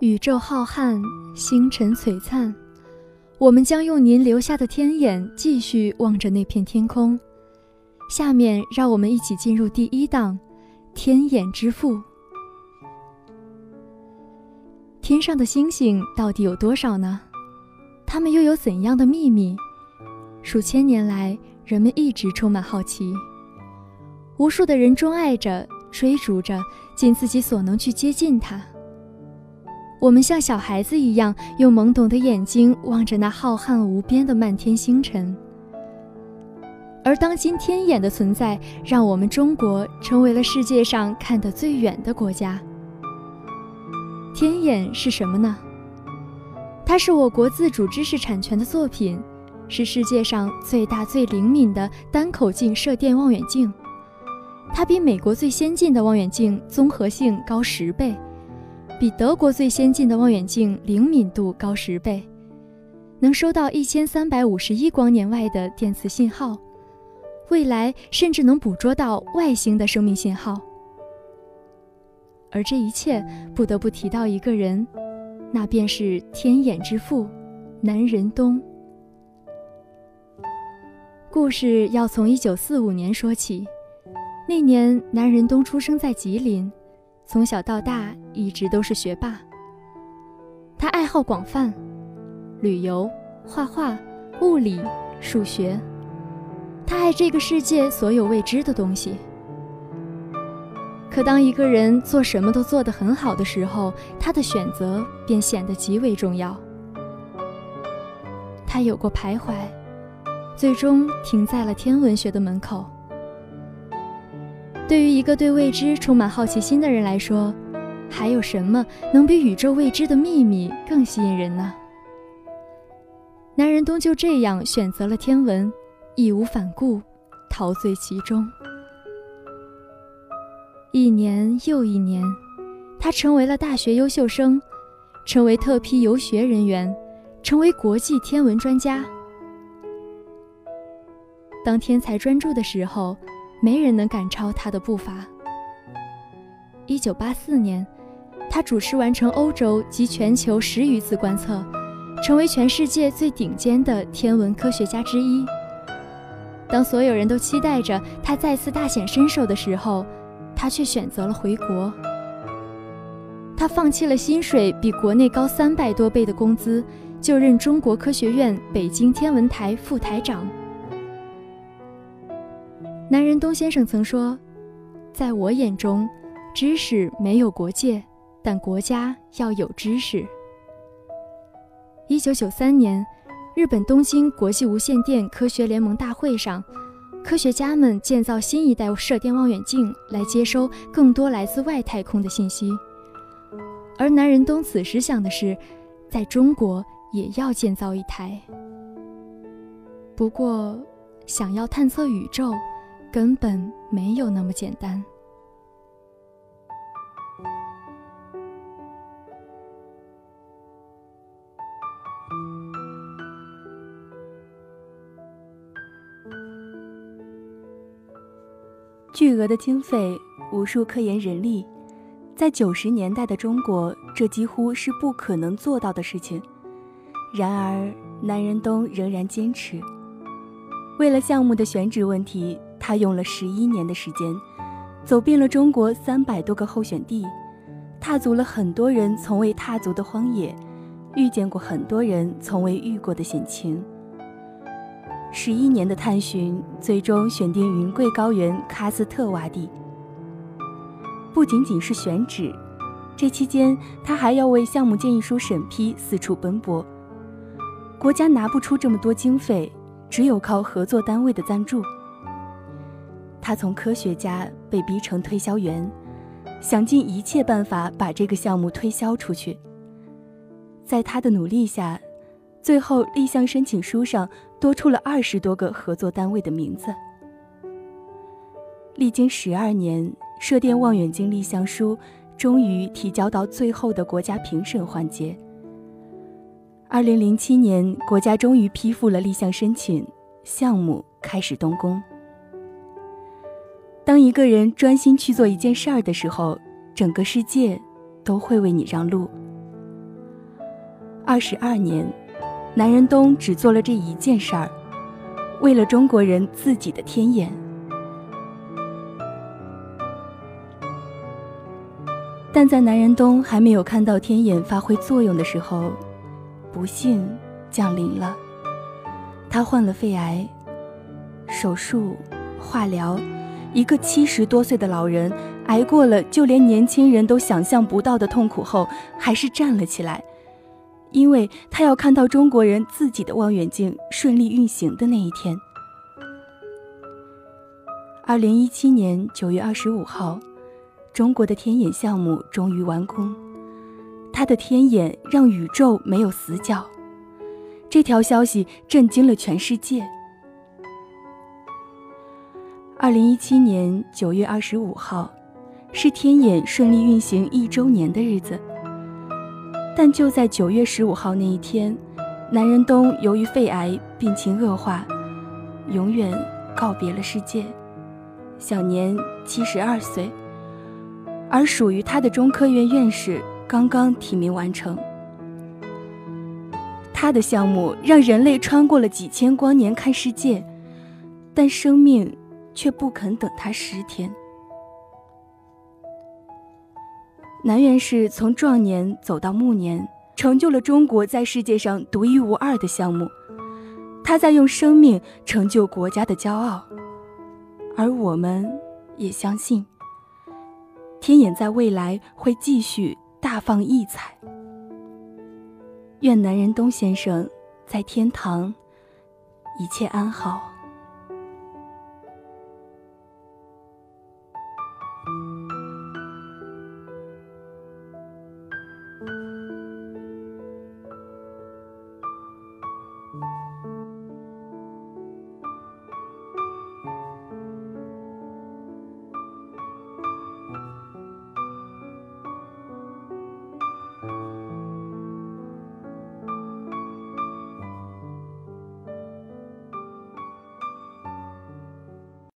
宇宙浩瀚，星辰璀璨，我们将用您留下的天眼继续望着那片天空。下面，让我们一起进入第一档《天眼之父》。天上的星星到底有多少呢？它们又有怎样的秘密？数千年来，人们一直充满好奇。无数的人钟爱着、追逐着，尽自己所能去接近它。我们像小孩子一样，用懵懂的眼睛望着那浩瀚无边的漫天星辰。而当今天眼的存在，让我们中国成为了世界上看得最远的国家。天眼是什么呢？它是我国自主知识产权的作品，是世界上最大最灵敏的单口径射电望远镜。它比美国最先进的望远镜综合性高十倍，比德国最先进的望远镜灵敏度高十倍，能收到一千三百五十一光年外的电磁信号，未来甚至能捕捉到外星的生命信号。而这一切不得不提到一个人，那便是天眼之父南仁东。故事要从一九四五年说起。那年，南仁东出生在吉林，从小到大一直都是学霸。他爱好广泛，旅游、画画、物理、数学，他爱这个世界所有未知的东西。可当一个人做什么都做得很好的时候，他的选择便显得极为重要。他有过徘徊，最终停在了天文学的门口。对于一个对未知充满好奇心的人来说，还有什么能比宇宙未知的秘密更吸引人呢？南仁东就这样选择了天文，义无反顾，陶醉其中。一年又一年，他成为了大学优秀生，成为特批游学人员，成为国际天文专家。当天才专注的时候。没人能赶超他的步伐。一九八四年，他主持完成欧洲及全球十余次观测，成为全世界最顶尖的天文科学家之一。当所有人都期待着他再次大显身手的时候，他却选择了回国。他放弃了薪水比国内高三百多倍的工资，就任中国科学院北京天文台副台长。南仁东先生曾说：“在我眼中，知识没有国界，但国家要有知识。”一九九三年，日本东京国际无线电科学联盟大会上，科学家们建造新一代射电望远镜来接收更多来自外太空的信息。而南仁东此时想的是，在中国也要建造一台。不过，想要探测宇宙。根本没有那么简单。巨额的经费，无数科研人力，在九十年代的中国，这几乎是不可能做到的事情。然而，南仁东仍然坚持。为了项目的选址问题。他用了十一年的时间，走遍了中国三百多个候选地，踏足了很多人从未踏足的荒野，遇见过很多人从未遇过的险情。十一年的探寻，最终选定云贵高原喀斯特洼地。不仅仅是选址，这期间他还要为项目建议书审批四处奔波。国家拿不出这么多经费，只有靠合作单位的赞助。他从科学家被逼成推销员，想尽一切办法把这个项目推销出去。在他的努力下，最后立项申请书上多出了二十多个合作单位的名字。历经十二年，射电望远镜立项书终于提交到最后的国家评审环节。二零零七年，国家终于批复了立项申请，项目开始动工。当一个人专心去做一件事儿的时候，整个世界都会为你让路。二十二年，南仁东只做了这一件事儿，为了中国人自己的天眼。但在南仁东还没有看到天眼发挥作用的时候，不幸降临了。他患了肺癌，手术、化疗，一个七十多岁的老人挨过了就连年轻人都想象不到的痛苦后，还是站了起来，因为他要看到中国人自己的望远镜顺利运行的那一天。二零一七年九月二十五号。中国的天眼项目终于完工，他的天眼让宇宙没有死角。这条消息震惊了全世界。二零一七年九月二十五号，是天眼顺利运行一周年的日子。但就在九月十五号那一天，南仁东由于肺癌病情恶化，永远告别了世界，享年七十二岁。而属于他的中科院院士刚刚提名完成。他的项目让人类穿过了几千光年看世界，但生命却不肯等他十天。南院士从壮年走到暮年，成就了中国在世界上独一无二的项目。他在用生命成就国家的骄傲，而我们也相信。天眼在未来会继续大放异彩。愿南仁东先生在天堂一切安好。